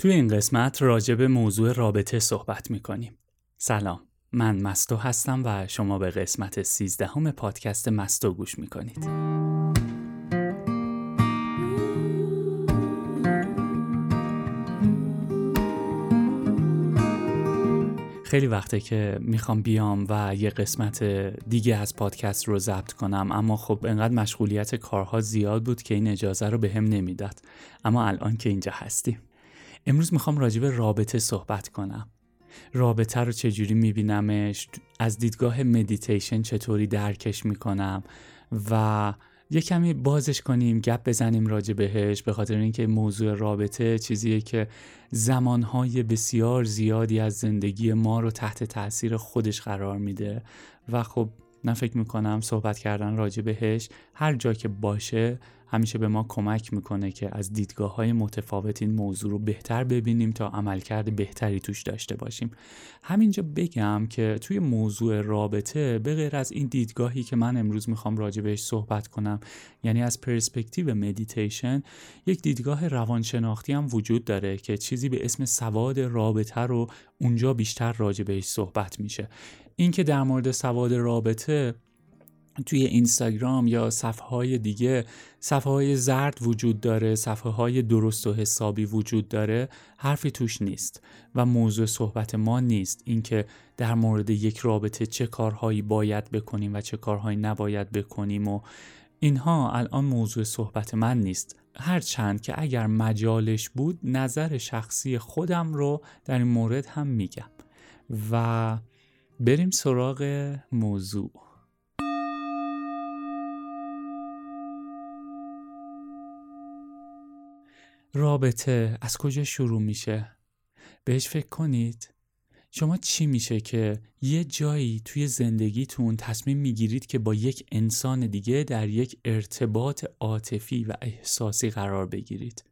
توی این قسمت راجع به موضوع رابطه صحبت می‌کنیم. سلام من مستو هستم و شما به قسمت سیزدهم پادکست مستو گوش می‌کنید. خیلی وقته که می‌خوام بیام و یه قسمت دیگه از پادکست رو ضبط کنم اما خب انقدر مشغولیت کارها زیاد بود که این اجازه رو به هم نمی‌داد اما الان که اینجا هستیم امروز می‌خوام راجع به رابطه صحبت کنم. رابطه رو چجوری میبینمش؟ از دیدگاه مدیتیشن چطوری درکش می‌کنم؟ و یه کمی بازش کنیم گپ بزنیم راجع بهش به خاطر اینکه موضوع رابطه چیزیه که زمانهای بسیار زیادی از زندگی ما رو تحت تاثیر خودش قرار میده. و خب من فکر می‌کنم صحبت کردن راجع بهش هر جا که باشه همیشه به ما کمک می‌کنه که از دیدگاه های متفاوت این موضوع رو بهتر ببینیم تا عملکرد بهتری توش داشته باشیم. همینجا بگم که توی موضوع رابطه به غیر از این دیدگاهی که من امروز می‌خوام راجع بهش صحبت کنم یعنی از پرسپکتیو مدیتیشن یک دیدگاه روانشناختی هم وجود داره که چیزی به اسم سواد رابطه رو اونجا بیشتر راجع بهش صحبت میشه. اینکه در مورد سواد رابطه توی اینستاگرام یا صفحه های دیگه صفحه های زرد وجود داره صفحه های درست و حسابی وجود داره حرفی توش نیست و موضوع صحبت ما نیست. اینکه در مورد یک رابطه چه کارهایی باید بکنیم و چه کارهایی نباید بکنیم و اینها الان موضوع صحبت من نیست. هرچند که اگر مجالش بود نظر شخصی خودم رو در این مورد هم میگم. و بریم سراغ موضوع. رابطه از کجا شروع میشه؟ بهش فکر کنید شما چی میشه که یه جایی توی زندگیتون تصمیم می‌گیرید که با یک انسان دیگه در یک ارتباط عاطفی و احساسی قرار بگیرید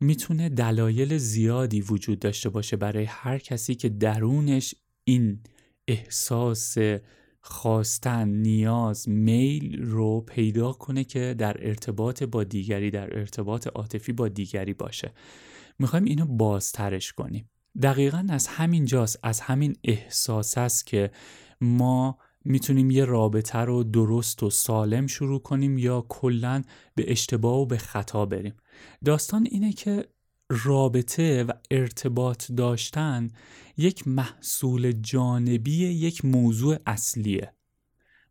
می‌تونه دلایل زیادی وجود داشته باشه برای هر کسی که درونش این احساس خواستن نیاز میل رو پیدا کنه که در ارتباط با دیگری در ارتباط عاطفی با دیگری باشه. می‌خوایم اینو بازترش کنیم. دقیقا از همین جاست از همین احساس است که ما می‌تونیم یه رابطه رو درست و سالم شروع کنیم یا کلا به اشتباه و به خطا بریم. داستان اینه که رابطه و ارتباط داشتن یک محصول جانبی یک موضوع اصلیه.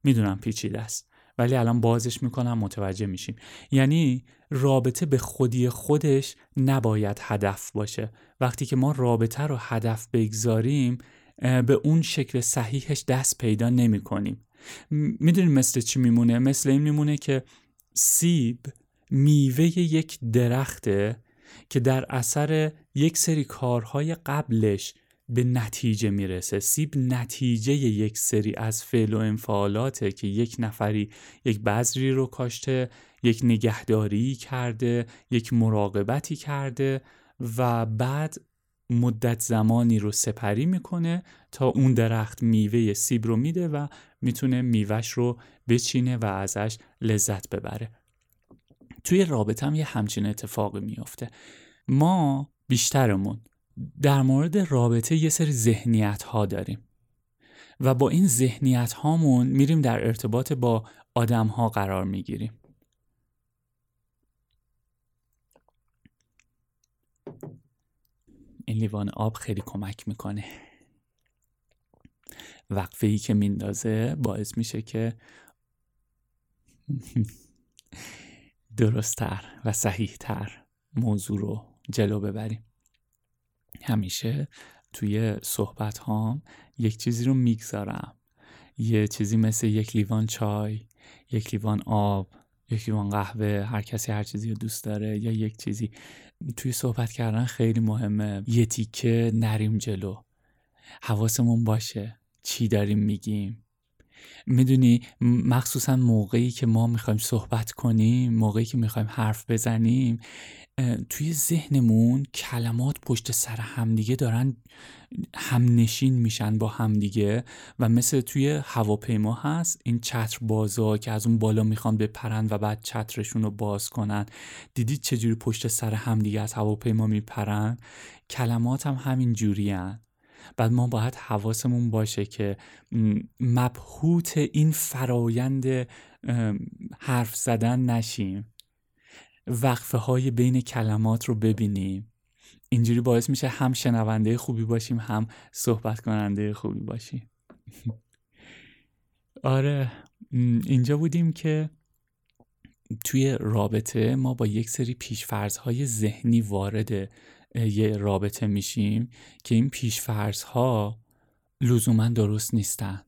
می‌دونم پیچیده است ولی الان بازش می‌کنم متوجه میشیم. یعنی رابطه به خودی خودش نباید هدف باشه. وقتی که ما رابطه رو هدف بگذاریم به اون شکل صحیحش دست پیدا نمی کنیم می‌دونیم مثل چی میمونه؟ مثل این میمونه که سیب میوه یک درخته که در اثر یک سری کارهای قبلش به نتیجه می‌رسه. سیب نتیجه یک سری از فعل و انفعالاته که یک نفری یک بذری رو کاشته یک نگهداری کرده یک مراقبتی کرده و بعد مدت زمانی رو سپری می‌کنه تا اون درخت میوه سیب رو میده و می‌تونه میوهش رو بچینه و ازش لذت ببره. توی رابطه هم یه همچین اتفاقی میافته. ما بیشترمون در مورد رابطه یه سری ذهنیت ها داریم و با این ذهنیت هامون میریم در ارتباط با آدم ها قرار می‌گیریم. این لیوان آب خیلی کمک می‌کنه. وقفه ای که میندازه باعث میشه که درستتر و صحیحتر موضوع رو جلو ببریم. همیشه توی صحبت هام یک چیزی رو می‌گذارم. یه چیزی مثل یک لیوان چای یک لیوان آب یک لیوان قهوه هر کسی هر چیزی رو دوست داره یا یک چیزی. توی صحبت کردن خیلی مهمه. یه تیکه نریم جلو. حواسمون باشه چی داریم میگیم. می‌دونی مخصوصا موقعی که ما می‌خوایم صحبت کنیم موقعی که می‌خوایم حرف بزنیم توی ذهنمون کلمات پشت سر همدیگه دارن همنشین میشن با همدیگه و مثل توی هواپیما هست این چتر بازا که از اون بالا می‌خوان بپرن و بعد چترشون رو باز کنن دیدید چجوری پشت سر همدیگه از هواپیما میپرن کلمات هم همین جوری هن. بعد ما باید حواسمون باشه که مبهوت این فرایند حرف زدن نشیم. وقفه های بین کلمات رو ببینیم. اینجوری باعث میشه هم شنونده خوبی باشیم هم صحبت کننده خوبی باشیم. آره اینجا بودیم که توی رابطه ما با یک سری پیشفرزهای ذهنی وارد یه رابطه میشیم که این پیشفرزها لزوما درست نیستن.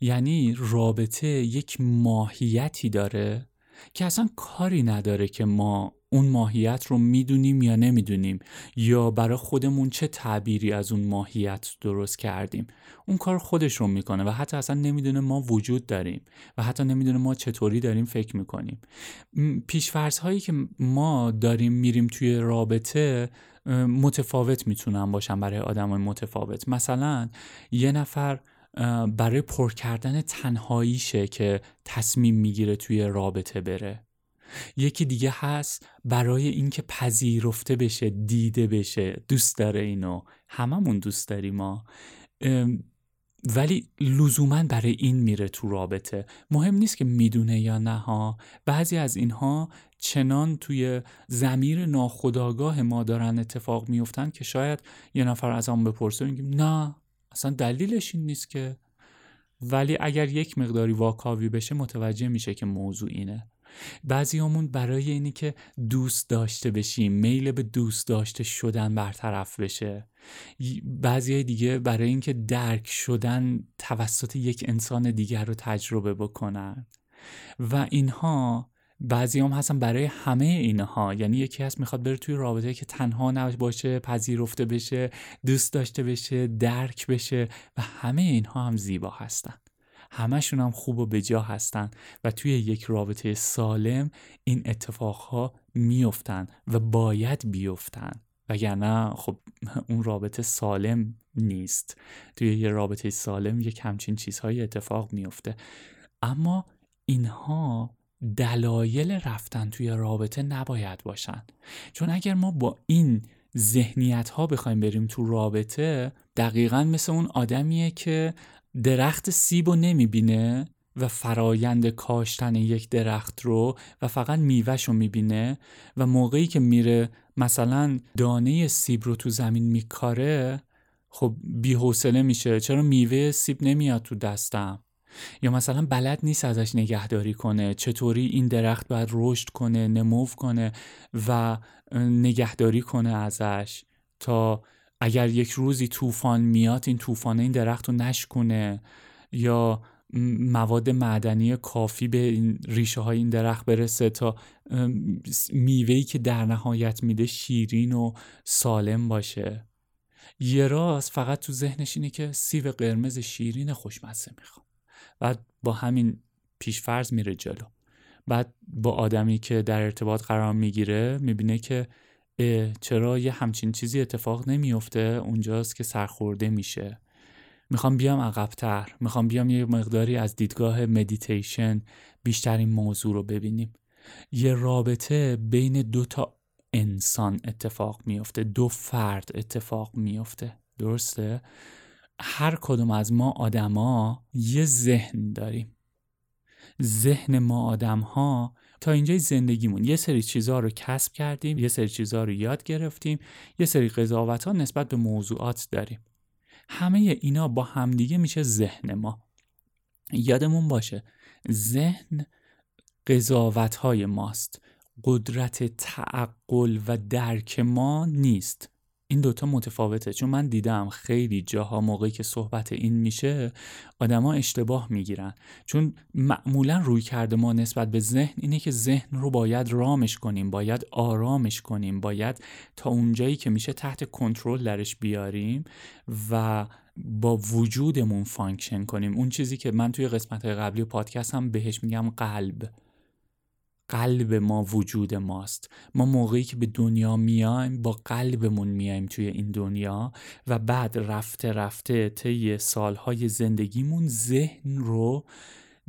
یعنی رابطه یک ماهیتی داره که اصلا کاری نداره که ما اون ماهیت رو می‌دونیم یا نمی‌دونیم یا برای خودمون چه تعبیری از اون ماهیت درست کردیم. اون کار خودش رو می‌کنه و حتی اصلا نمی‌دونه ما وجود داریم و حتی نمی‌دونه ما چطوری داریم فکر می‌کنیم. پیشفرض هایی که ما داریم میریم توی رابطه متفاوت می‌تونن باشن برای آدم متفاوت. مثلا یه نفر برای پر کردن تنهاییشه که تصمیم می‌گیره توی رابطه بره. یکی دیگه هست برای اینکه پذیرفته بشه دیده بشه. دوست داره اینو. هممون دوست داریم ما ولی لزوما برای این میره تو رابطه. مهم نیست که می‌دونه یا نه ها. بعضی از اینها چنان توی زمیر ناخداگاه ما دارن اتفاق میفتن که شاید یه نفر از آن بپرسه میگیم نه اصلا دلیلش این نیست که. ولی اگر یک مقداری واکاوی بشه متوجه میشه که موضوع اینه. بعضیامون برای اینی که دوست داشته بشیم میل به دوست داشته شدن برطرف بشه. بعضی دیگه برای اینکه درک شدن توسط یک انسان دیگر رو تجربه بکنن. و اینها بعضی هم هستن برای همه اینها. یعنی یکی هست می‌خواد بره توی رابطه که تنها نباشه پذیرفته بشه دوست داشته بشه درک بشه و همه اینها هم زیبا هستن. همشون هم خوب و بجا هستن و توی یک رابطه سالم این اتفاقها میفتن و باید بیفتن. وگرنه خب اون رابطه سالم نیست. توی یه رابطه سالم یک همچین چیزهای اتفاق میفته اما اینها دلایل رفتن توی رابطه نباید باشن. چون اگر ما با این ذهنیت ها بخوایم بریم تو رابطه دقیقا مثل اون آدمیه که درخت سیب رو نمی‌بینه و فرایند کاشتن یک درخت رو و فقط میوهش رو می‌بینه و موقعی که میره مثلا دانه سیب رو تو زمین میکاره خب بیحوصله میشه. چرا میوه سیب نمیاد تو دستم؟ یا مثلا بلد نیست ازش نگهداری کنه. چطوری این درخت باید رشد کنه نمو کنه و نگهداری کنه ازش تا اگر یک روزی طوفان میاد این طوفانه این درخت رو نشکنه یا مواد معدنی کافی به این ریشه های این درخت برسه تا میوهی که در نهایت میده شیرین و سالم باشه. یه راست فقط تو ذهنش اینه که سیب قرمز شیرین خوشمزه می‌خوام. بعد با همین پیشفرض میره جلو. بعد با آدمی که در ارتباط قرار می‌گیره می‌بینه که چرا یه همچین چیزی اتفاق نمیفته اونجاست که سرخورده میشه؟ می‌خوام بیام عقبتر. می‌خوام بیام یه مقداری از دیدگاه مدیتیشن بیشتر این موضوع رو ببینیم. یه رابطه بین دو تا انسان اتفاق میفته دو فرد اتفاق میفته درسته؟ هر کدوم از ما آدما یه ذهن داریم. ذهن ما آدم ها تا اینجای زندگیمون. یه سری چیزها رو کسب کردیم یه سری چیزها رو یاد گرفتیم یه سری قضاوت ها نسبت به موضوعات داریم. همه اینا با همدیگه میشه ذهن ما. یادمون باشه ذهن قضاوت های ماست. قدرت تعقل و درک ما نیست. این دوتا متفاوته. چون من دیدم خیلی جاها موقعی که صحبت این میشه آدما اشتباه می‌گیرن. چون معمولا رویکرد ما نسبت به ذهن اینه که ذهن رو باید رامش کنیم باید آرامش کنیم باید تا اونجایی که میشه تحت کنترل درش بیاریم و با وجودمون function کنیم. اون چیزی که من توی قسمت قبلی پادکست هم بهش میگم قلب. قلب ما وجود ماست. ما موقعی که به دنیا میایم با قلبمون میایم توی این دنیا و بعد رفته رفته طی سالهای زندگیمون ذهن رو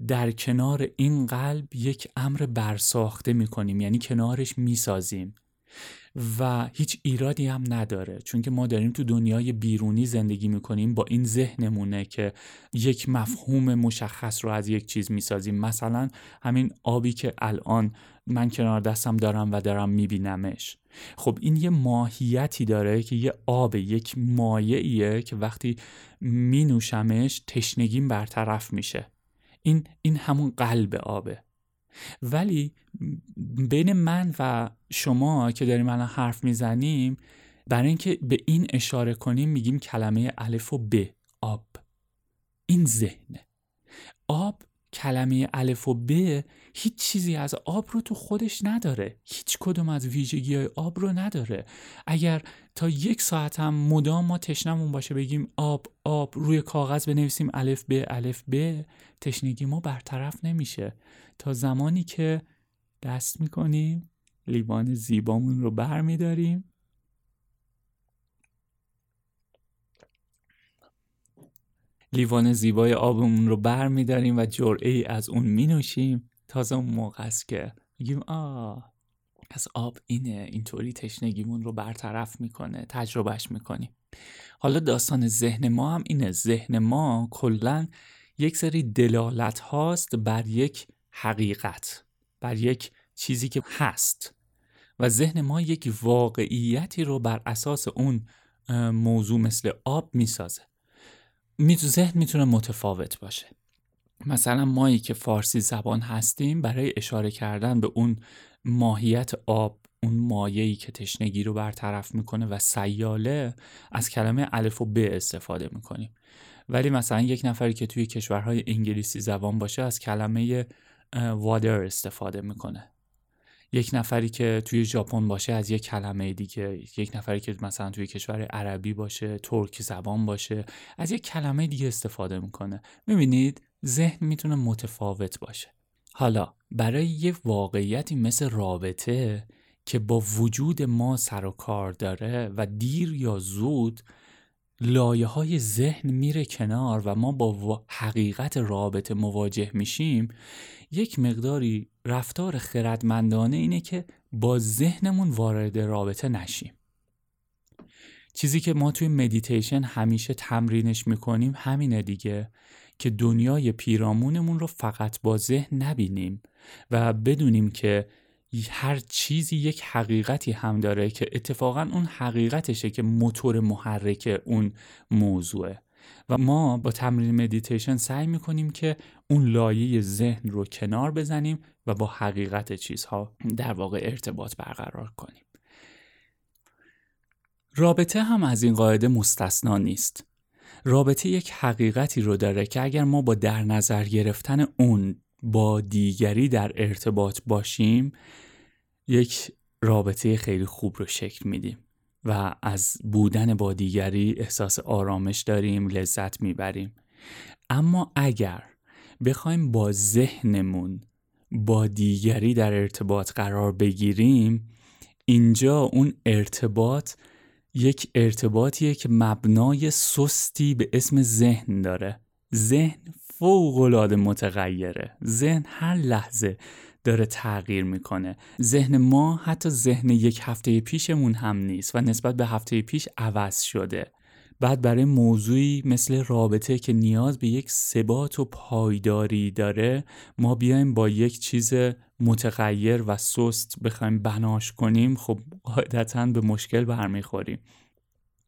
در کنار این قلب یک امر برساخته می‌کنیم. یعنی کنارش می‌سازیم. و هیچ ایرادی هم نداره چون که ما داریم تو دنیای بیرونی زندگی می‌کنیم با این ذهنمونه که یک مفهوم مشخص رو از یک چیز می‌سازیم. مثلا همین آبی که الان من کنار دستم دارم و دارم میبینمش. خب این یه ماهیتی داره که یه آب یک مایعیه که وقتی مینوشمش تشنگیم برطرف میشه. این این همون قلب آبه. ولی بین من و شما که داریم الان حرف می‌زنیم برای اینکه به این اشاره کنیم میگیم کلمه الف و ب آب. این ذهنه. آب کلمه الف و ب هیچ چیزی از آب رو تو خودش نداره. هیچ کدوم از ویژگی های آب رو نداره. اگر تا یک ساعت هم مدام ما تشنمون باشه بگیم آب آب روی کاغذ بنویسیم الف ب الف ب تشنگی ما برطرف نمیشه. تا زمانی که دست می‌کنیم لیوان زیبامون رو بر میداریم لیوان زیبای آبمون رو بر میداریم و جرعه از اون می نوشیم تازه اون موقع است که میگیم آه از آب اینه. اینطوری تشنگیمون رو برطرف می‌کنه تجربهش می‌کنیم. حالا داستان ذهن ما هم اینه. ذهن ما کلا یک سری دلالت هاست بر یک حقیقت بر یک چیزی که هست. و ذهن ما یک واقعیتی رو بر اساس اون موضوع مثل آب می‌سازه. ذهن می‌تونه متفاوت باشه. مثلا مایی که فارسی زبان هستیم برای اشاره کردن به اون ماهیت آب اون مایهی که تشنگی رو برطرف می‌کنه و سیاله از کلمه الف و ب استفاده می‌کنیم. ولی مثلا یک نفری که توی کشورهای انگلیسی زبان باشه از کلمه وادر استفاده می‌کنه. یک نفری که توی ژاپن باشه از یک کلمه دیگه یک نفری که مثلا توی کشور عربی باشه ترک زبان باشه از یک کلمه دیگه استفاده می‌کنه. می‌بینید؟ ذهن می‌تونه متفاوت باشه. حالا برای یه واقعیتی مثل رابطه که با وجود ما سر و کار داره و دیر یا زود لایه های ذهن میره کنار و ما با حقیقت رابطه مواجه میشیم یک مقداری رفتار خردمندانه اینه که با ذهنمون وارد رابطه نشیم. چیزی که ما توی مدیتیشن همیشه تمرینش می‌کنیم همینه دیگه که دنیای پیرامونمون رو فقط با ذهن نبینیم و بدونیم که هر چیزی یک حقیقتی هم داره که اتفاقا اون حقیقتشه که موتور محرک اون موضوعه. و ما با تمرین مدیتیشن سعی می‌کنیم که اون لایه ذهن رو کنار بزنیم و با حقیقت چیزها در واقع ارتباط برقرار کنیم. رابطه هم از این قاعده مستثنا نیست. رابطه یک حقیقتی رو داره که اگر ما با در نظر گرفتن اون با دیگری در ارتباط باشیم یک رابطه خیلی خوب رو شکل میدیم. و از بودن با دیگری احساس آرامش داریم لذت می‌بریم. اما اگر بخوایم با ذهنمون با دیگری در ارتباط قرار بگیریم اینجا اون ارتباط یک ارتباطیه که مبنای سستی به اسم ذهن داره. ذهن فوق العاده متغیره. ذهن هر لحظه داره تغییر می‌کنه. ذهن ما حتی ذهن یک هفته پیشمون هم نیست و نسبت به هفته پیش عوض شده. بعد برای موضوعی مثل رابطه که نیاز به یک ثبات و پایداری داره ما بیایم با یک چیز متغیر و سست بخوایم بناش کنیم خب قاعدتا به مشکل برمیخوریم.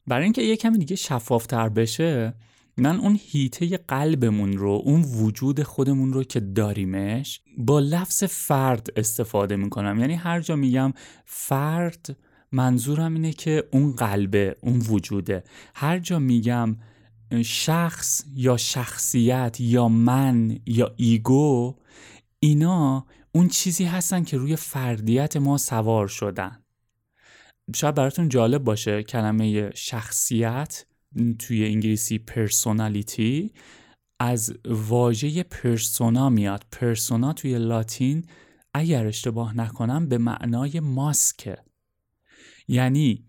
برای اینکه یه کمی دیگه شفافتر بشه من اون هیته قلبمون رو اون وجود خودمون رو که داریمش با لفظ فرد استفاده می‌کنم. یعنی هر جا میگم فرد منظورم اینه که اون قلبه اون وجوده. هر جا میگم شخص یا شخصیت یا من یا ego اینا اون چیزی هستن که روی فردیت ما سوار شدن. شاید براتون جالب باشه کلمه شخصیت. توی انگلیسی personality از واژه persona میاد. persona توی لاتین اگر اشتباه نکنم به معنای ماسکه یعنی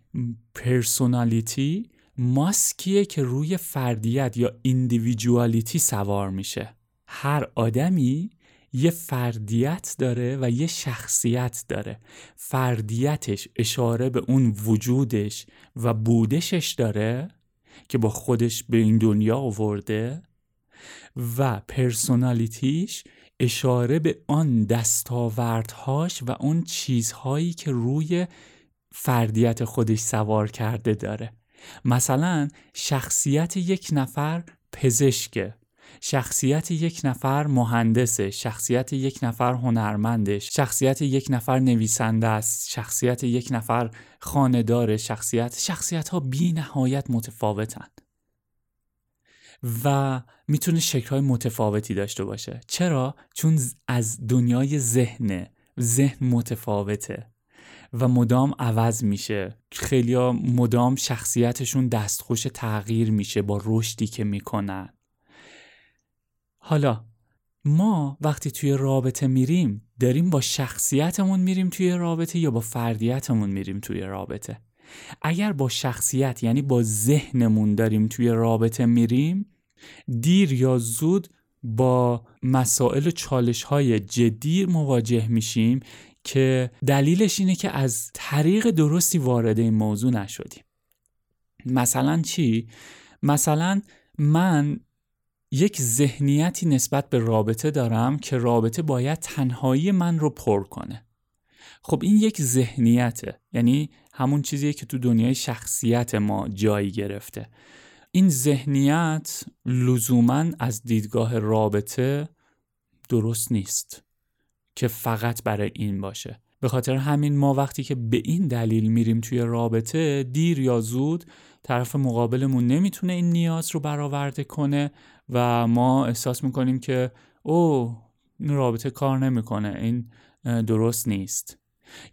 personality ماسکیه که روی فردیت یا individuality سوار میشه. هر آدمی یه فردیت داره و یه شخصیت داره. فردیتش اشاره به اون وجودش و بودنش داره. که با خودش به این دنیا آورده و personality ش اشاره به آن دستاوردهاش و اون چیزهایی که روی فردیت خودش سوار کرده داره. مثلا شخصیت یک نفر پزشکه. شخصیت یک نفر مهندسه شخصیت یک نفر هنرمنده شخصیت یک نفر نویسنده است شخصیت یک نفر خانداره شخصیت شخصیت ها بی نهایت متفاوتن و می‌تونه شکلهای متفاوتی داشته باشه. چرا؟ چون از دنیای ذهنه. ذهن متفاوته و مدام عوض میشه. خیلی مدام شخصیتشون دستخوش تغییر میشه با رشدی که می‌کنن. حالا ما وقتی توی رابطه میریم داریم با شخصیتمون میریم توی رابطه یا با فردیتمون میریم توی رابطه اگر با شخصیت یعنی با ذهنمون داریم توی رابطه میریم دیر یا زود با مسائل و چالش های جدی مواجه میشیم که دلیلش اینه که از طریق درستی وارد این موضوع نشدیم مثلا چی؟ مثلا من یک ذهنیتی نسبت به رابطه دارم که رابطه باید تنهایی من رو پر کنه. خب این یک ذهنیته یعنی همون چیزیه که تو دنیای شخصیت ما جایی گرفته. این ذهنیت لزوما از دیدگاه رابطه درست نیست که فقط برای این باشه. به خاطر همین ما وقتی که به این دلیل میریم توی رابطه دیر یا زود طرف مقابلمون نمی‌تونه این نیاز رو برآورده کنه و ما احساس می‌کنیم که او این رابطه کار نمی‌کنه این درست نیست.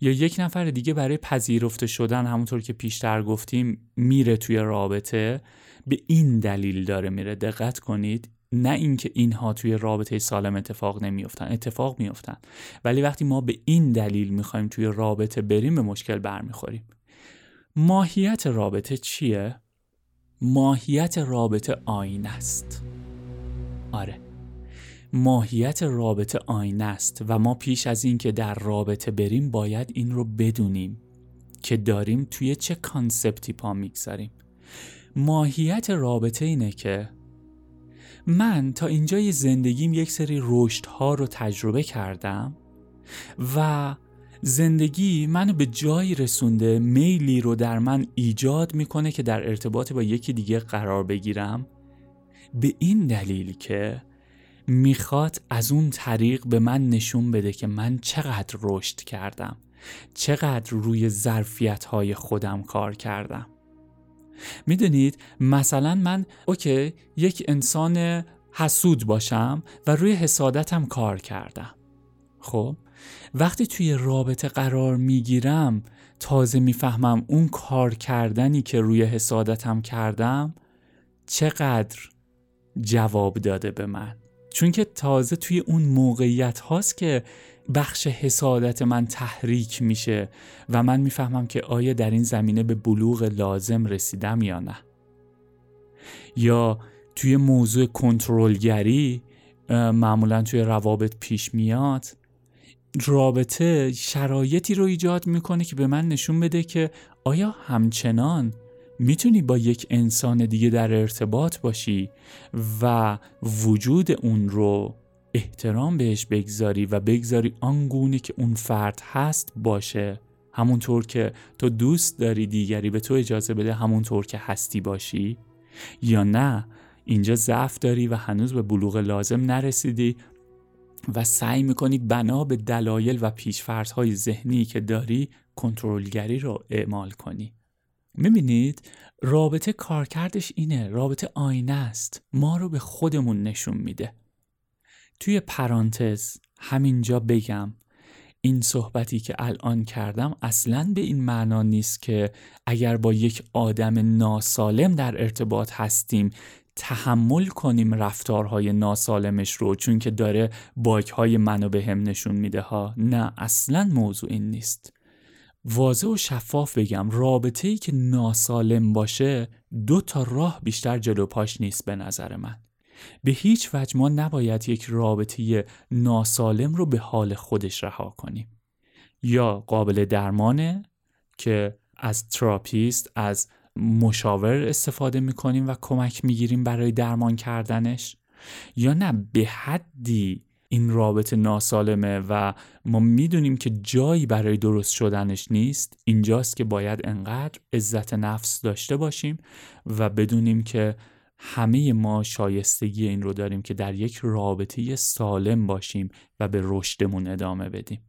یا یک نفر دیگه برای پذیرفته شدن همونطور که پیشتر گفتیم میره توی رابطه به این دلیل داره میره. دقت کنید نه اینکه اینها توی رابطه سالم اتفاق نمیافتن اتفاق میافتن. ولی وقتی ما به این دلیل می‌خوایم توی رابطه بریم به مشکل برمیخوریم. ماهیت رابطه چیه؟ ماهیت رابطه آینه است. آره. ماهیت رابطه آینه است و ما پیش از اینکه در رابطه بریم باید این رو بدونیم که داریم توی چه کانسپتی پا می‌گذاریم. ماهیت رابطه اینه که من تا اینجای زندگیم یک سری ها رو تجربه کردم و زندگی منو به جایی رسونده میلی رو در من ایجاد می‌کنه که در ارتباط با یکی دیگه قرار بگیرم. به این دلیل که می‌خواد از اون طریق به من نشون بده که من چقدر رشد کردم چقدر روی ظرفیت های خودم کار کردم. می‌دونید مثلا من اوکی یک انسان حسود باشم و روی حسادتم کار کردم. خب وقتی توی رابطه قرار می‌گیرم تازه می‌فهمم اون کار کردنی که روی حسادتم کردم چقدر جواب داده به من. چون که تازه توی اون موقعیت هاست که بخش حسادت من تحریک میشه و من می‌فهمم که آیا در این زمینه به بلوغ لازم رسیدم یا نه. یا توی موضوع کنترلگری معمولا توی روابط پیش میاد رابطه شرایطی رو ایجاد می‌کنه که به من نشون بده که آیا همچنان می‌تونی با یک انسان دیگه در ارتباط باشی و وجود اون رو احترام بهش بگذاری و بگذاری آنگونه که اون فرد هست باشه. همونطور که تو دوست داری دیگری به تو اجازه بده همونطور که هستی باشی. یا نه اینجا ضعف داری و هنوز به بلوغ لازم نرسیدی و سعی می‌کنی بنا به دلایل و پیشفرزهای ذهنی که داری کنترلگری رو اعمال کنی. می‌بینید رابطه کارکردش اینه رابطه آینه است. ما رو به خودمون نشون میده. توی پرانتز همینجا بگم این صحبتی که الان کردم اصلا به این معنا نیست که اگر با یک آدم ناسالم در ارتباط هستیم تحمل کنیم رفتارهای ناسالمش رو چون که داره باگهای منو به هم نشون میده ها. نه اصلا موضوع این نیست. واضح و شفاف بگم رابطه ای که ناسالم باشه دو تا راه بیشتر جلو پاش نیست به نظر من. به هیچ وجه ما نباید یک رابطه ناسالم رو به حال خودش رها کنیم. یا قابل درمانه که از تراپیست از مشاور استفاده می‌کنیم و کمک می‌گیریم برای درمان کردنش یا نه به حدی این رابطه ناسالمه و ما می‌دونیم که جایی برای درست شدنش نیست. اینجاست که باید انقدر عزت نفس داشته باشیم و بدونیم که همه ما شایستگی این رو داریم که در یک رابطه سالم باشیم و به رشدمون ادامه بدیم.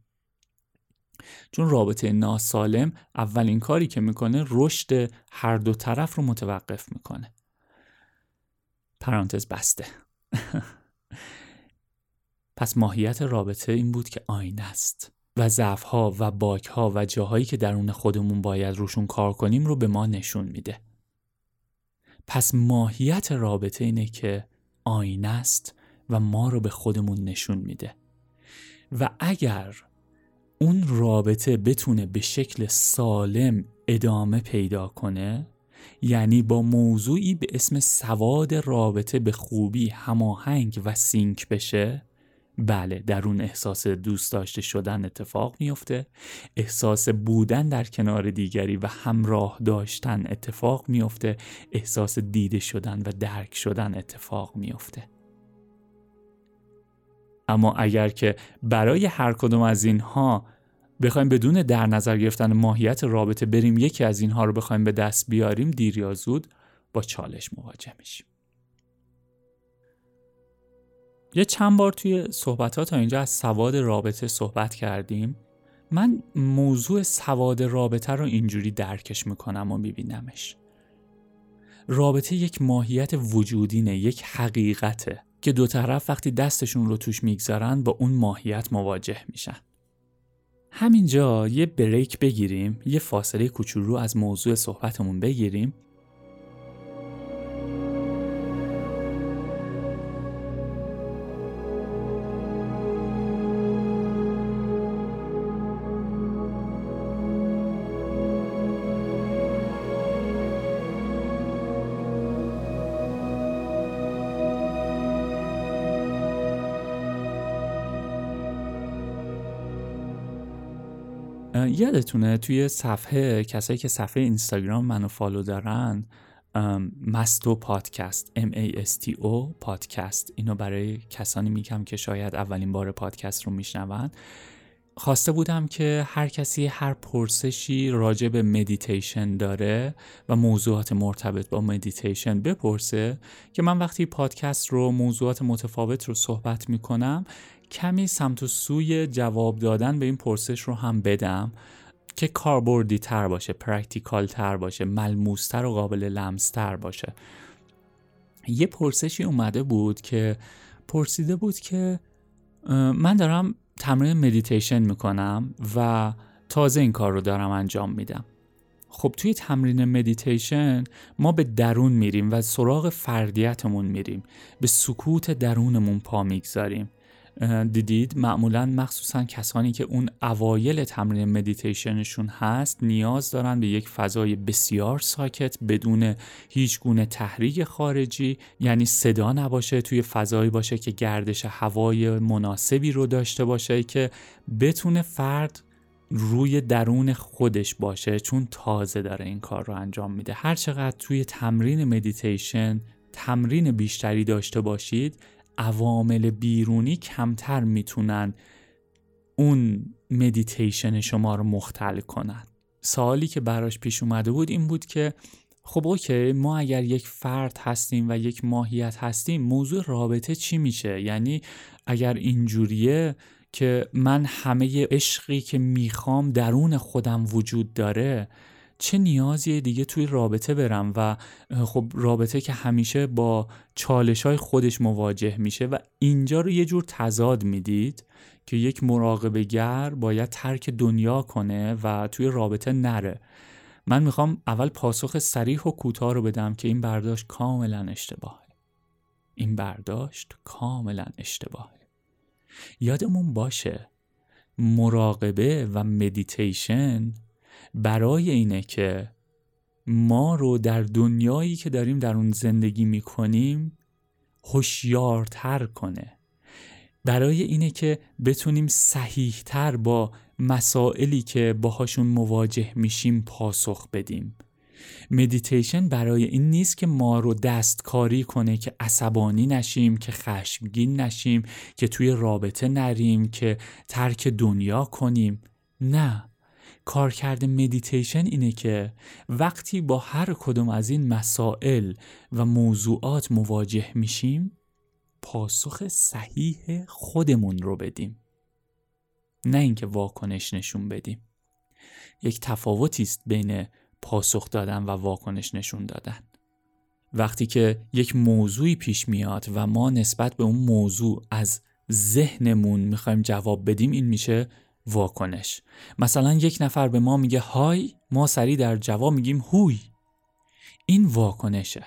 چون رابطه ناسالم اولین کاری که می‌کنه رشد هر دو طرف رو متوقف می‌کنه. پرانتز بسته. پس ماهیت رابطه این بود که آینه است و ضعف ها و باک ها و جاهایی که درون خودمون باید روشون کار کنیم رو به ما نشون میده. پس ماهیت رابطه اینه که آینه است و ما رو به خودمون نشون میده. و اگر اون رابطه بتونه به شکل سالم ادامه پیدا کنه یعنی با موضوعی به اسم سواد رابطه به خوبی هماهنگ و سینک بشه بله در اون احساس دوست داشته شدن اتفاق میفته احساس بودن در کنار دیگری و همراه داشتن اتفاق میفته احساس دیده شدن و درک شدن اتفاق میفته اما اگر که برای هر کدوم از اینها بخوایم بدون در نظر گرفتن ماهیت رابطه بریم یکی از اینها رو بخوایم به دست بیاریم دیر یا زود با چالش مواجه میشیم. یه چند بار توی صحبت ها تا اینجا از سواد رابطه صحبت کردیم. من موضوع سواد رابطه رو اینجوری درکش می‌کنم و میبینمش. رابطه یک ماهیت وجودینه یک حقیقته که دو طرف وقتی دستشون رو توش می‌گذارن با اون ماهیت مواجه میشن. همینجا یه بریک بگیریم یه فاصله کوچولو از موضوع صحبتمون بگیریم یادتونه توی صفحه کسایی که صفحه اینستاگرام منو follow دارن مستو پادکست M A S T O پادکست. اینو برای کسانی میگم که شاید اولین بار پادکست رو میشنون. خواسته بودم که هر کسی هر پرسشی راجع به مدیتیشن داره و موضوعات مرتبط با مدیتیشن بپرسه که من وقتی پادکست رو موضوعات متفاوت رو صحبت می‌کنم کمی سمت و سوی جواب دادن به این پرسش رو هم بدم که کاربردی تر باشه practical تر باشه ملموس‌تر و قابل لمس‌تر باشه. یه پرسشی اومده بود که پرسیده بود که من دارم تمرین مدیتیشن می‌کنم و تازه این کار رو دارم انجام میدم. خب توی تمرین مدیتیشن ما به درون میریم و سراغ فردیتمون میریم. به سکوت درونمون پا می‌گذاریم. دیدید؟ معمولا مخصوصا کسانی که اون اوایل تمرین مدیتیشنشون هست نیاز دارن به یک فضای بسیار ساکت بدون هیچ گونه تحریک خارجی. یعنی صدا نباشه توی فضایی باشه که گردش هوای مناسبی رو داشته باشه که بتونه فرد روی درون خودش باشه چون تازه داره این کار رو انجام میده. هر چقدر توی تمرین مدیتیشن تمرین بیشتری داشته باشید عوامل بیرونی کمتر می‌تونن اون مدیتیشن شما رو مختل کنن. سوالی که براش پیش اومده بود این بود که خب okay ما اگر یک فرد هستیم و یک ماهیت هستیم موضوع رابطه چی میشه؟ یعنی اگر اینجوریه که من همه عشقی که می‌خوام درون خودم وجود داره چه نیازی دیگه توی رابطه برم و خب رابطه که همیشه با چالش های خودش مواجه میشه و اینجا رو یه جور تضاد می‌دید که یک مراقبه گر باید ترک دنیا کنه و توی رابطه نره. من می‌خوام اول پاسخ سریح و کوتاه رو بدم که این برداشت کاملا اشتباهه. این برداشت کاملا اشتباهه. یادمون باشه مراقبه و مدیتیشن برای اینه که ما رو در دنیایی که داریم در اون زندگی می‌کنیم هوشیارتر کنه. برای اینه که بتونیم صحیحتر با مسائلی که باهاشون مواجه میشیم پاسخ بدیم. مدیتیشن برای این نیست که ما رو دستکاری کنه که عصبانی نشیم که خشمگین نشیم که توی رابطه نریم که ترک دنیا کنیم. نه. کارکرد مدیتیشن اینه که وقتی با هر کدوم از این مسائل و موضوعات مواجه میشیم پاسخ صحیح خودمون رو بدیم. نه اینکه واکنش نشون بدیم. یک تفاوتی است بین پاسخ دادن و واکنش نشون دادن. وقتی که یک موضوعی پیش میاد و ما نسبت به اون موضوع از ذهنمون می‌خوایم جواب بدیم این میشه واکنش. مثلا یک نفر به ما میگه های ما سریع در جواب میگیم هوی این واکنشه.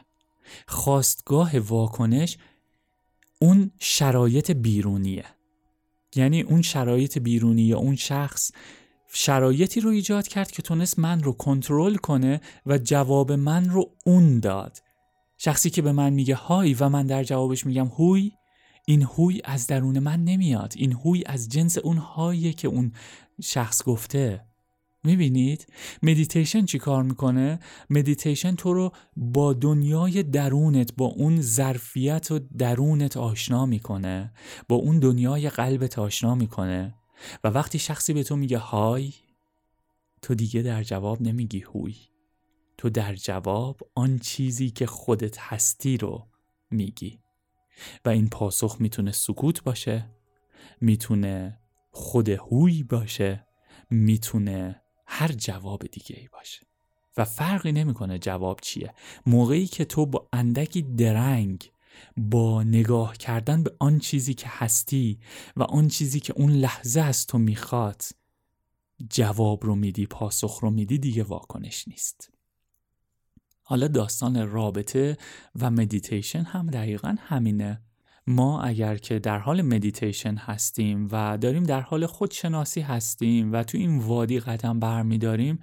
خواستگاه واکنش اون شرایط بیرونیه. یعنی اون شرایط بیرونی یا اون شخص شرایطی رو ایجاد کرد که تونست من رو کنترل کنه و جواب من رو اون داد. شخصی که به من میگه های و من در جوابش میگم هوی این هوی از درون من نمیاد. این هوی از جنس اون هاییه که اون شخص گفته. می‌بینید؟ مدیتیشن چی کار می‌کنه؟ مدیتیشن تو رو با دنیای درونت با اون ظرفیت و درونت آشنا می‌کنه. با اون دنیای قلبت آشنا می‌کنه. و وقتی شخصی به تو میگه های تو دیگه در جواب نمیگی هوی تو در جواب آن چیزی که خودت هستی رو میگی. و این پاسخ می‌تونه سکوت باشه می‌تونه خود هوی باشه می‌تونه هر جواب دیگه ای باشه. و فرقی نمی‌کنه جواب چیه. موقعی که تو با اندکی درنگ با نگاه کردن به آن چیزی که هستی و آن چیزی که اون لحظه از تو می‌خواد جواب رو میدی پاسخ رو میدی دیگه واکنش نیست. حالا داستان رابطه و مدیتیشن هم دقیقا همینه. ما اگر که در حال مدیتیشن هستیم و داریم در حال خودشناسی هستیم و تو این وادی قدم برمیداریم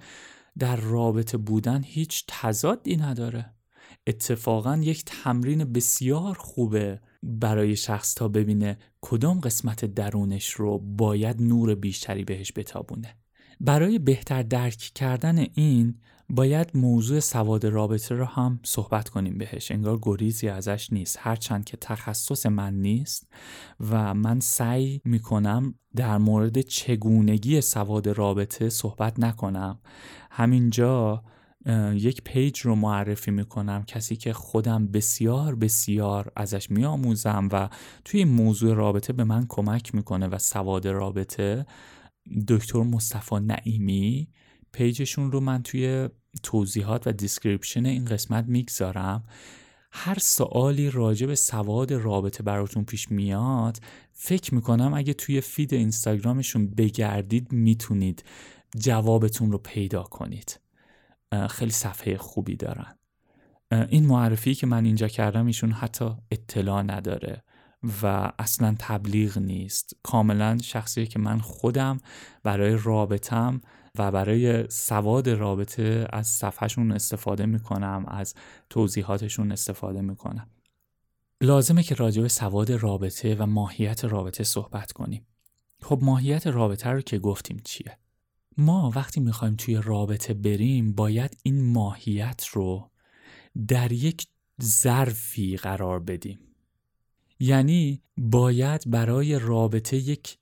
در رابطه بودن هیچ تضادی نداره. اتفاقا یک تمرین بسیار خوبه برای شخص تا ببینه کدام قسمت درونش رو باید نور بیشتری بهش بتابونه. برای بهتر درک کردن این باید موضوع سواد رابطه رو هم صحبت کنیم بهش. انگار گریزی ازش نیست. هرچند که تخصص من نیست و من سعی می‌کنم در مورد چگونگی سواد رابطه صحبت نکنم. همینجا یک پیج رو معرفی می‌کنم. کسی که خودم بسیار بسیار ازش میآموزم و توی موضوع رابطه به من کمک می‌کنه و سواد رابطه دکتر مصطفی نعیمی پیجشون رو من توی توضیحات و description این قسمت می‌گذارم. هر سوالی راجع به سواد رابطه براتون پیش میاد فکر می‌کنم اگه توی فید اینستاگرامشون بگردید می‌تونید جوابتون رو پیدا کنید. خیلی صفحه خوبی دارن. این معرفی که من اینجا کردم ایشون حتی اطلاع نداره و اصلا تبلیغ نیست. کاملا شخصیه که من خودم برای رابطم و برای سواد رابطه از صفحهشون استفاده می‌کنم از توضیحاتشون استفاده می‌کنم. لازمه که راجع به سواد رابطه و ماهیت رابطه صحبت کنیم. خب ماهیت رابطه رو که گفتیم چیه؟ ما وقتی می‌خوایم توی رابطه بریم باید این ماهیت رو در یک ظرفی قرار بدیم. یعنی باید برای رابطه یک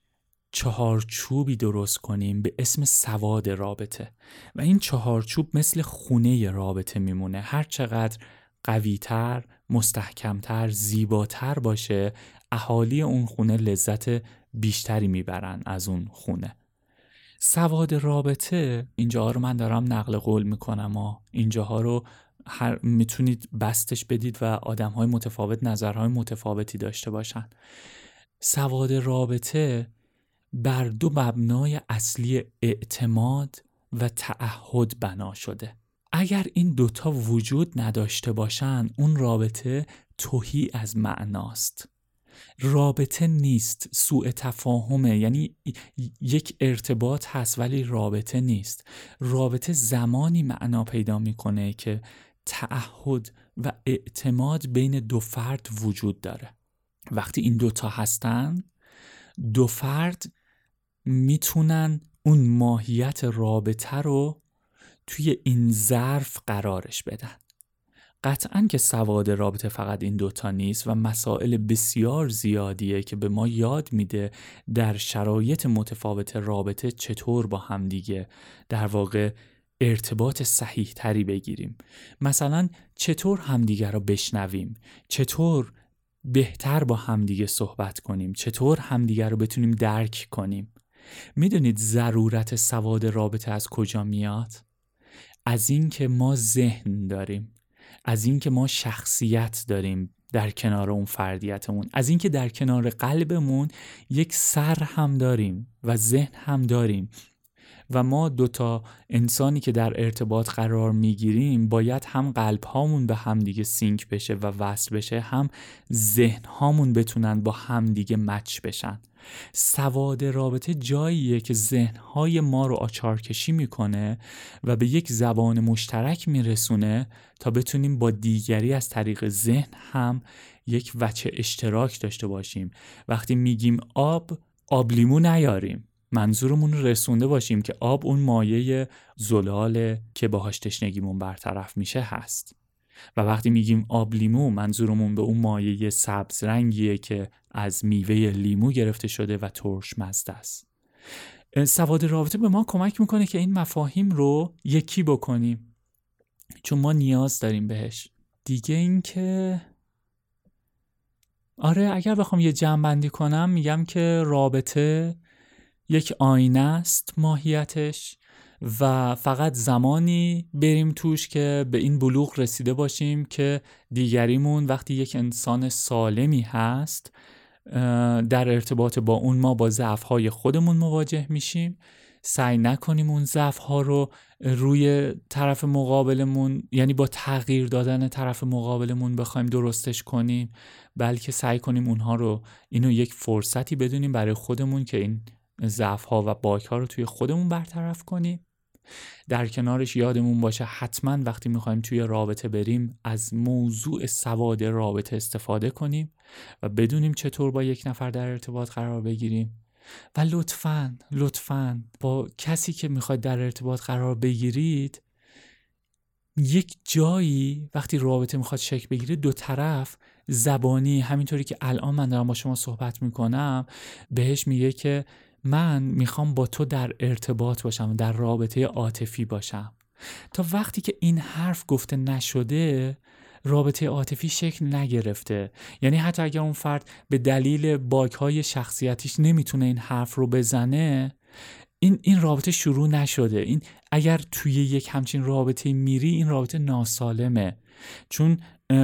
چهارچوبی درست کنیم به اسم سواد رابطه. و این چهارچوب مثل خونه رابطه میمونه. هر چقدر قویتر، مستحکمتر، زیباتر باشه اهالی اون خونه لذت بیشتری می‌برن از اون خونه. سواد رابطه اینجاها رو من دارم نقل قول می‌کنم و اینجاها رو هر می‌تونید بستش بدید و آدم های متفاوت نظرهای متفاوتی داشته باشن. سواد رابطه بر دو مبنای اصلی اعتماد و تعهد بنا شده. اگر این دوتا وجود نداشته باشن اون رابطه توهی از معناست. رابطه نیست سوء تفاهمه یعنی یک ارتباط هست ولی رابطه نیست. رابطه زمانی معنا پیدا می‌کنه که تعهد و اعتماد بین دو فرد وجود داره. وقتی این دوتا هستن دو فرد می‌تونن اون ماهیت رابطه رو توی این ظرف قرارش بدن. قطعا که سواد رابطه فقط این دوتا نیست و مسائل بسیار زیادیه که به ما یاد میده در شرایط متفاوت رابطه چطور با همدیگه در واقع ارتباط صحیح تری بگیریم. مثلا چطور همدیگه رو بشنویم؟ چطور بهتر با همدیگه صحبت کنیم؟ چطور همدیگه رو بتونیم درک کنیم؟ می‌دونید ضرورت سواد رابطه از کجا میاد؟ از اینکه ما ذهن داریم از اینکه ما شخصیت داریم در کنار اون فردیتمون از اینکه در کنار قلبمون یک سر هم داریم و ذهن هم داریم و ما دوتا انسانی که در ارتباط قرار می‌گیریم باید هم قلب هامون به همدیگه سینک بشه و وصل بشه هم ذهن هامون بتونن با همدیگه مچ بشن. سواد رابطه جاییه که ذهنهای ما رو آچارکشی می‌کنه و به یک زبان مشترک میرسونه تا بتونیم با دیگری از طریق ذهن هم یک وچه اشتراک داشته باشیم. وقتی میگیم آب آب لیمو نیاریم. منظورمون رسونده باشیم که آب اون مایه زلاله که باهاش تشنگیمون برطرف میشه هست. و وقتی میگیم آب لیمو منظورمون به اون مایه سبز رنگیه که از میوه لیمو گرفته شده و ترش مزده است. سواد رابطه به ما کمک می‌کنه که این مفاهیم رو یکی بکنیم. چون ما نیاز داریم بهش. دیگه اینکه آره اگر بخوام یه جمع بندی کنم میگم که رابطه یک آینه است ماهیتش. و فقط زمانی بریم توش که به این بلوغ رسیده باشیم که دیگریمون وقتی یک انسان سالمی هست در ارتباط با اون ما با ضعف‌های خودمون مواجه میشیم. سعی نکنیم اون ضعف ها رو روی طرف مقابلمون یعنی با تغییر دادن طرف مقابلمون بخوایم درستش کنیم بلکه سعی کنیم اونها رو اینو یک فرصتی بدونیم برای خودمون که این ضعف ها و باک ها رو توی خودمون برطرف کنیم. در کنارش یادمون باشه حتما وقتی می‌خوایم توی رابطه بریم از موضوع سواد رابطه استفاده کنیم و بدونیم چطور با یک نفر در ارتباط قرار بگیریم. و لطفا لطفا با کسی که می‌خواید در ارتباط قرار بگیرید یک جایی وقتی رابطه می‌خواد شکل بگیره دو طرف زبانی همینطوری که الان من دارم با شما صحبت می‌کنم بهش میگه که من می‌خوام با تو در ارتباط باشم در رابطه عاطفی باشم. تا وقتی که این حرف گفته نشده رابطه عاطفی شکل نگرفته. یعنی حتی اگر اون فرد به دلیل باک های شخصیتیش نمی‌تونه این حرف رو بزنه این این رابطه شروع نشده. این اگر توی یک همچین رابطه میری این رابطه ناسالمه. چون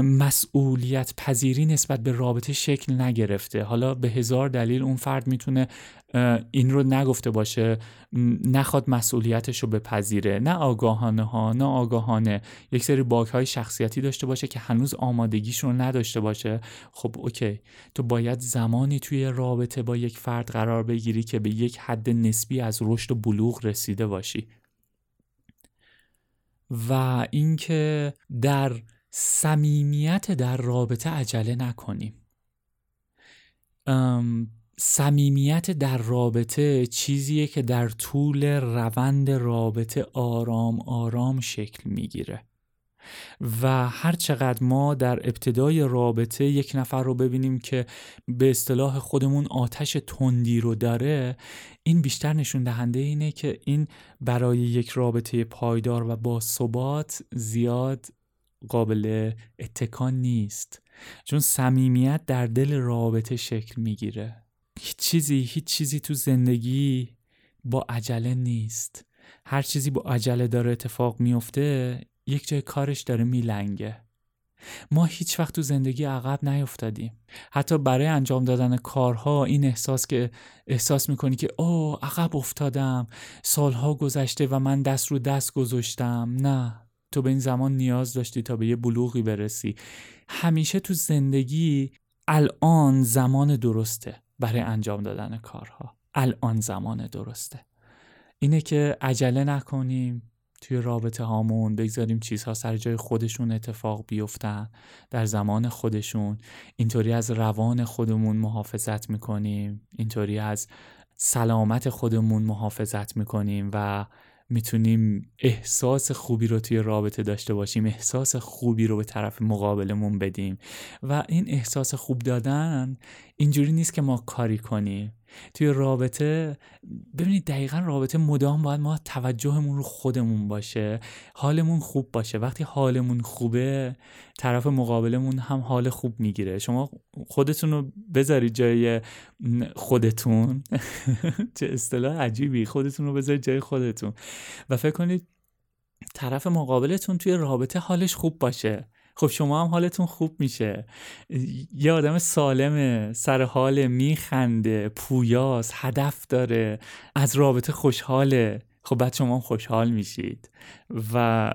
مسئولیت پذیری نسبت به رابطه شکل نگرفته. حالا به هزار دلیل اون فرد می‌تونه این رو نگفته باشه نخواد مسئولیتش رو بپذیره. نه آگاهانه ها نه آگاهانه. یک سری باک های شخصیتی داشته باشه که هنوز آمادگیش رو نداشته باشه. خب اوکی. تو باید زمانی توی رابطه با یک فرد قرار بگیری که به یک حد نسبی از رشد و بلوغ رسیده باشی. و اینکه در صمیمیت در رابطه عجله نکنیم. صمیمیت در رابطه چیزیه که در طول روند رابطه آرام آرام شکل می‌گیره. و هر چقدر ما در ابتدای رابطه یک نفر رو ببینیم که به اصطلاح خودمون آتش تندی رو داره این بیشتر نشون دهنده اینه که این برای یک رابطه پایدار و با ثبات زیاد قابل اتکان نیست. چون صمیمیت در دل رابطه شکل می‌گیره. هیچ چیزی هیچ چیزی تو زندگی با عجله نیست. هر چیزی با عجله داره اتفاق میفته یک جای کارش داره میلنگه. ما هیچ وقت تو زندگی عقب نیفتادیم حتی برای انجام دادن کارها این احساس که احساس می‌کنی که او عقب افتادم. سالها گذشته و من دست رو دست گذاشتم. نه تو به این زمان نیاز داشتی تا به یه بلوغی برسی. همیشه تو زندگی الان زمان درسته برای انجام دادن کارها. الان زمان درسته. اینه که عجله نکنیم. توی رابطه هامون بگذاریم چیزها سر جای خودشون اتفاق بیفتن. در زمان خودشون. اینطوری از روان خودمون محافظت می‌کنیم. اینطوری از سلامت خودمون محافظت می‌کنیم و می‌تونیم احساس خوبی رو توی رابطه داشته باشیم. احساس خوبی رو به طرف مقابلمون بدیم. و این احساس خوب دادن اینجوری نیست که ما کاری کنیم. توی رابطه ببینید دقیقا رابطه مدام باید ما توجهمون رو خودمون باشه حالمون خوب باشه. وقتی حالمون خوبه طرف مقابلمون هم حال خوب می‌گیره. شما خودتون رو بذارید جای خودتون. چه اصطلاح عجیبی. خودتون رو بذارید جای خودتون. و فکر کنید طرف مقابلتون توی رابطه حالش خوب باشه. خب شما هم حالتون خوب میشه. یه آدم سالمه سر حال میخنده پویاس هدف داره از رابطه خوشحاله. خب بعد شما هم خوشحال میشید. و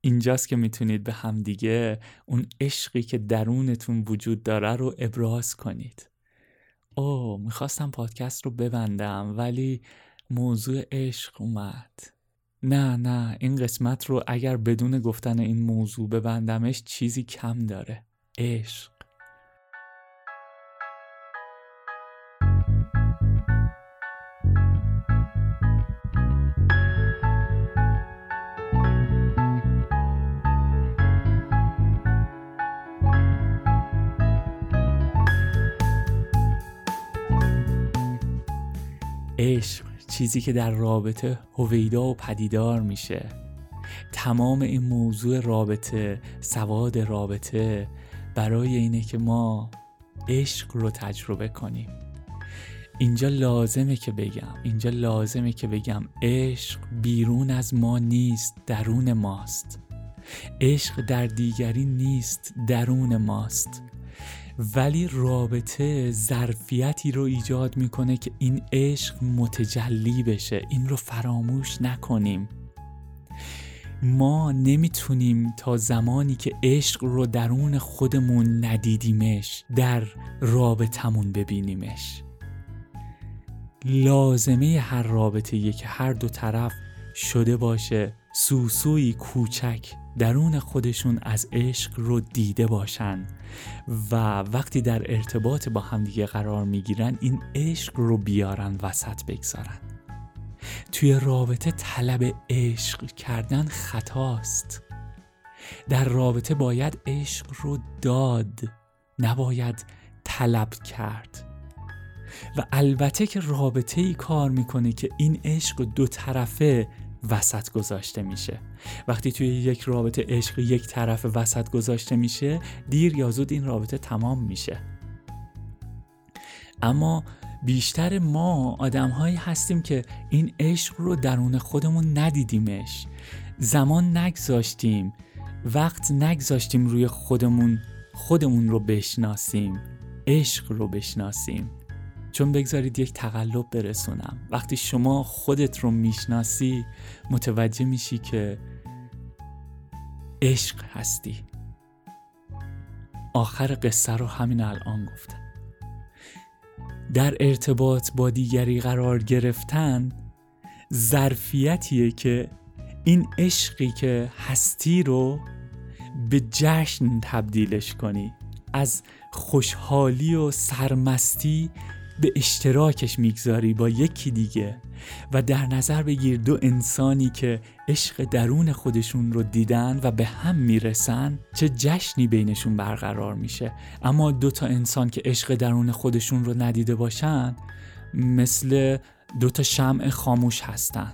اینجاست که می‌تونید به همدیگه اون عشقی که درونتون وجود داره رو ابراز کنید. او می‌خواستم پادکست رو ببندم ولی موضوع عشق اومد. نه نه این قسمت رو اگر بدون گفتن این موضوع ببندمش چیزی کم داره. عشق. چیزی که در رابطه هویدا و پدیدار میشه. تمام این موضوع رابطه سواد رابطه برای اینه که ما عشق رو تجربه کنیم. اینجا لازمه که بگم اینجا لازمه که بگم عشق بیرون از ما نیست درون ماست. عشق در دیگری نیست درون ماست. ولی رابطه ظرفیتی رو ایجاد می‌کنه که این عشق متجلی بشه. این رو فراموش نکنیم. ما نمی‌تونیم تا زمانی که عشق رو درون خودمون ندیدیمش در رابطمون ببینیمش. لازمه هر رابطه که هر دو طرف شده باشه. سوسوی کوچک درون خودشون از عشق رو دیده باشن و وقتی در ارتباط با همدیگه قرار می‌گیرن این عشق رو بیارن وسط بگذارن. توی رابطه طلب عشق کردن خطاست. در رابطه باید عشق رو داد نباید طلب کرد. و البته که رابطه ای کار می‌کنه که این عشق دو طرفه وسط گذاشته میشه. وقتی توی یک رابطه عشق یک طرف وسط گذاشته میشه دیر یا زود این رابطه تمام میشه. اما بیشتر ما آدمهایی هستیم که این عشق رو درون خودمون ندیدیمش. زمان نگذاشتیم وقت نگذاشتیم روی خودمون خودمون رو بشناسیم عشق رو بشناسیم. چون بگذارید یک تقلب برسونم. وقتی شما خودت رو می‌شناسی متوجه میشی که عشق هستی. آخر قصه رو همین الان گفتم. در ارتباط با دیگری قرار گرفتن ظرفیتیه که این عشقی که هستی رو به جشن تبدیلش کنی. از خوشحالی و سرمستی به اشتراکش می‌گذاری با یکی دیگه و در نظر بگیر دو انسانی که عشق درون خودشون رو دیدن و به هم می‌رسن چه جشنی بینشون برقرار میشه. اما دو تا انسان که عشق درون خودشون رو ندیده باشن مثل دو تا شمع خاموش هستن.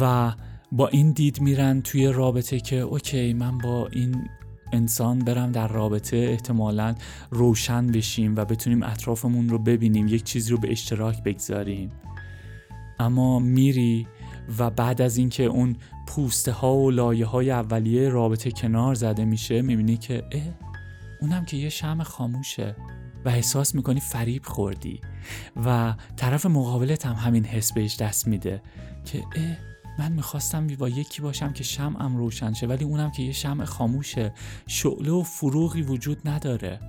و با این دید میرن توی رابطه که اوکی من با این انسان برم در رابطه احتمالا روشن بشیم و بتونیم اطرافمون رو ببینیم یک چیزی رو به اشتراک بگذاریم. اما میری و بعد از اینکه اون پوسته ها و لایه های اولیه رابطه کنار زده میشه می‌بینی که اه اونم که یه شم خاموشه و احساس می‌کنی فریب خوردی. و طرف مقابلت هم همین حس بهش دست میده که اه من می‌خواستم با یکی باشم که شمعم روشن شه ولی اونم که یه شمع خاموشه. شعله و فروغی وجود نداره.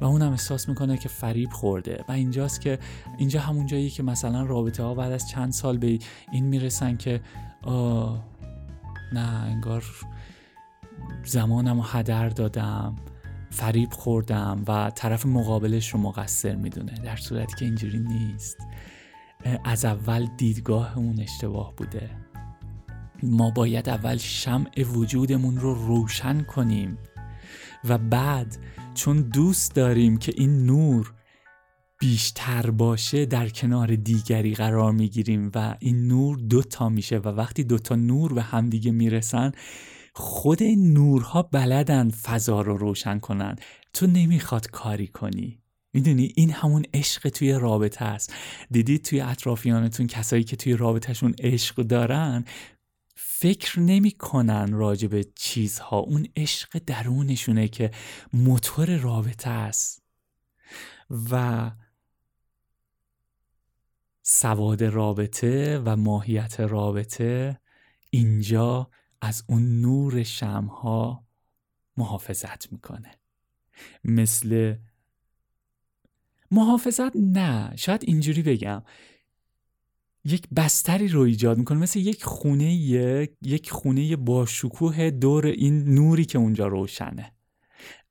و اونم احساس می‌کنه که فریب خورده. و اینجاست که اینجا همون جایی که مثلا رابطه ها بعد از چند سال به این می‌رسن که آه نه انگار زمانم رو هدر دادم فریب خوردم و طرف مقابلش رو مقصر می‌دونه. در صورتی که اینجوری نیست. از اول دیدگاه اون اشتباه بوده. ما باید اول شمع وجودمون رو روشن کنیم و بعد چون دوست داریم که این نور بیشتر باشه در کنار دیگری قرار می‌گیریم و این نور دوتا میشه و وقتی دوتا نور به همدیگه می‌رسن خود نورها بلدن فضا رو روشن کنن. تو نمی‌خواد کاری کنی. می‌دونی؟ این همون عشق توی رابطه است. دیدید توی اطرافیانتون کسایی که توی رابطهشون عشق دارن فکر نمی‌کنن راجع به چیزها. اون عشق درونشونه که موتور رابطه است. و سواد رابطه و ماهیت رابطه اینجا از اون نور شمها محافظت می‌کنه. مثل محافظت نه شاید اینجوری بگم. یک بستری رو ایجاد می‌کنه. مثل یک خونه یک خونه با شکوه دور این نوری که اونجا روشنه.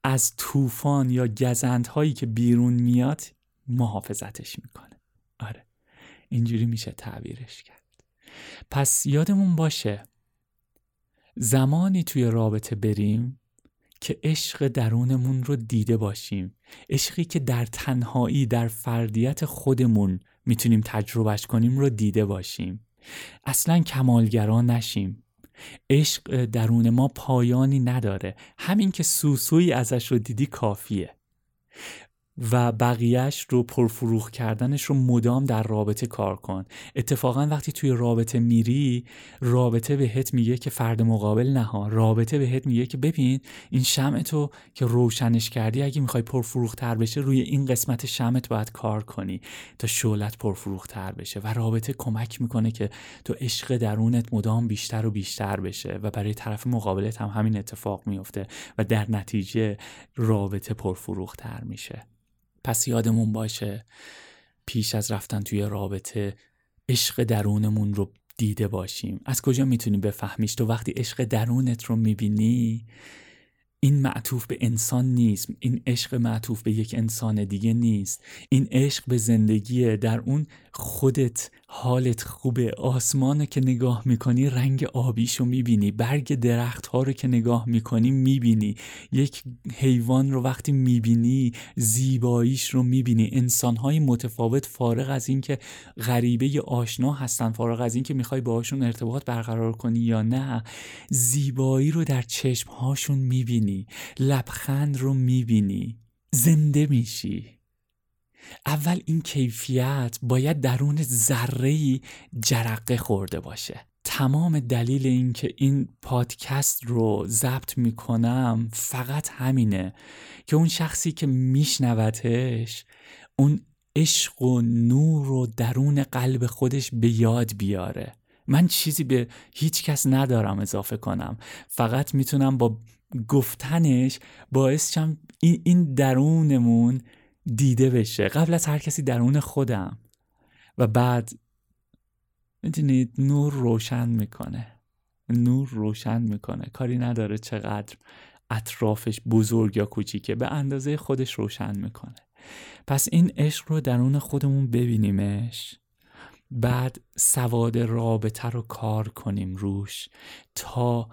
از طوفان یا گزندهایی که بیرون میاد محافظتش می‌کنه. آره. اینجوری میشه تعبیرش کرد. پس یادمون باشه زمانی توی رابطه بریم که عشق درونمون رو دیده باشیم. عشقی که در تنهایی در فردیت خودمون می‌تونیم تجربهش کنیم رو دیده باشیم. اصلا کمالگرا نشیم. عشق درون ما پایانی نداره. همین که سوسوی ازش رو دیدی کافیه. و بقیهش رو پرفروغ کردنش رو مدام در رابطه کار کن. اتفاقا وقتی توی رابطه میری رابطه بهت میگه که فرد مقابل نها. رابطه بهت میگه که ببین این شمع تو که روشنش کردی اگه می‌خوای پرفروغ تر بشه روی این قسمت شمعت باید کار کنی تا شولت پرفروغ تر بشه. و رابطه کمک می‌کنه که تو عشق درونت مدام بیشتر و بیشتر بشه و برای طرف مقابلت هم همین اتفاق میفته و در نتیجه رابطه پرفروغ تر میشه. پس یادمون باشه پیش از رفتن توی رابطه عشق درونمون رو دیده باشیم. از کجا می‌تونی بفهمیش؟ تو وقتی عشق درونت رو می‌بینی این معطوف به انسان نیست این عشق معطوف به یک انسان دیگه نیست. این عشق به زندگیه. در اون خودت حالت خوبه. آسمان که نگاه می‌کنی رنگ آبیشو می‌بینی. برگ درخت ها رو که نگاه می‌کنی می‌بینی. یک حیوان رو وقتی می‌بینی زیباییش رو می‌بینی. انسان های متفاوت فارغ از اینکه غریبه یا آشنا هستن فارغ از اینکه می‌خوای باهاشون ارتباط برقرار کنی یا نه زیبایی رو در چشم هاشون می‌بینی. لبخند رو می‌بینی زنده میشی. اول این کیفیت باید درون ذره جرقه خورده باشه. تمام دلیل اینکه این پادکست رو ضبط می‌کنم فقط همینه که اون شخصی که میشنوتش اون عشق و نور رو درون قلب خودش به یاد بیاره. من چیزی به هیچ کس ندارم اضافه کنم. فقط می‌تونم با گفتنش باعث شم این, درونمون دیده بشه. قبل از هر کسی درون خودم. و بعد می‌دونید نور روشن می‌کنه. نور روشن می‌کنه. کاری نداره چقدر اطرافش بزرگ یا کوچیکه. به اندازه خودش روشن می‌کنه. پس این عشق رو درون خودمون ببینیمش. بعد سواد رابطه رو کار کنیم روش تا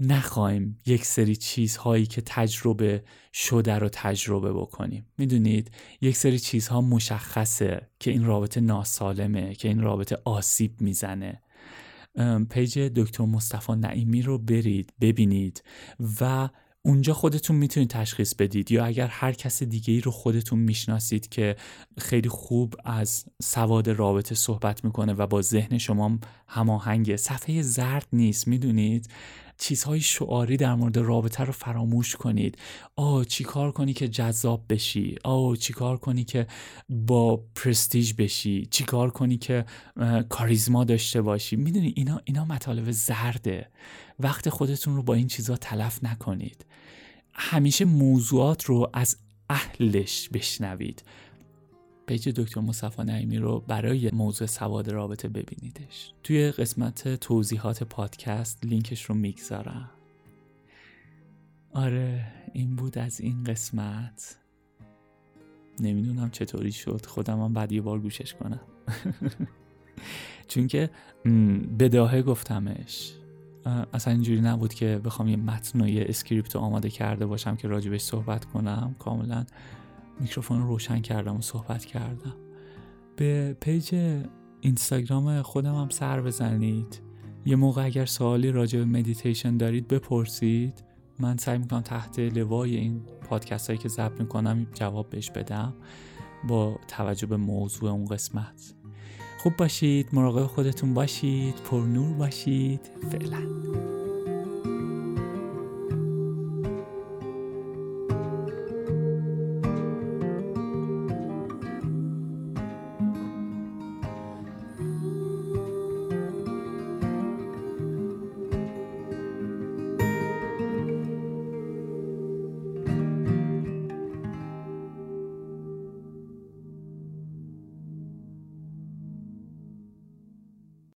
نخواهیم یک سری چیزهایی که تجربه شده رو تجربه بکنیم. می‌دونید یک سری چیزها مشخصه که این رابطه ناسالمه که این رابطه آسیب می‌زنه. پیج دکتر مصطفی نعیمی رو برید ببینید و اونجا خودتون می‌تونید تشخیص بدید. یا اگر هر کس دیگه ای رو خودتون می‌شناسید که خیلی خوب از سواد رابطه صحبت می‌کنه و با ذهن شما هماهنگه صفحه زرد نیست. می‌دونید؟ چیزهای شعاری در مورد رابطه رو فراموش کنید. آه چی کار کنی که جذاب بشی؟ آه چی کار کنی که با پرستیج بشی؟ چی کار کنی که کاریزما داشته باشی؟ می‌دونی اینا اینا مطالب زرده. وقت خودتون رو با این چیزها تلف نکنید. همیشه موضوعات رو از اهلش بشنوید. پیج دکتر مصطفی نعیمی رو برای موضوع سواد رابطه ببینیدش. توی قسمت توضیحات پادکست لینکش رو می‌گذارم. آره این بود از این قسمت. نمی‌دونم چطوری شد. خودم هم بعد یه بار گوشش کنم. چون که بداهه گفتمش. اصلا اینجوری نبود که بخوام یه متن و یه اسکریپت آماده کرده باشم که راجبش صحبت کنم. کاملا میکروفون رو روشن کردم و صحبت کردم. به پیج اینستاگرام خودم هم سر بزنید. یه موقع اگر سوالی راجع به مدیتیشن دارید بپرسید. من سعی می‌کنم تحت لوای این پادکست هایی که ضبط می‌کنم جواب بهش بدم با توجه به موضوع اون قسمت. خوب باشید مراقب خودتون باشید پر نور باشید. فعلا.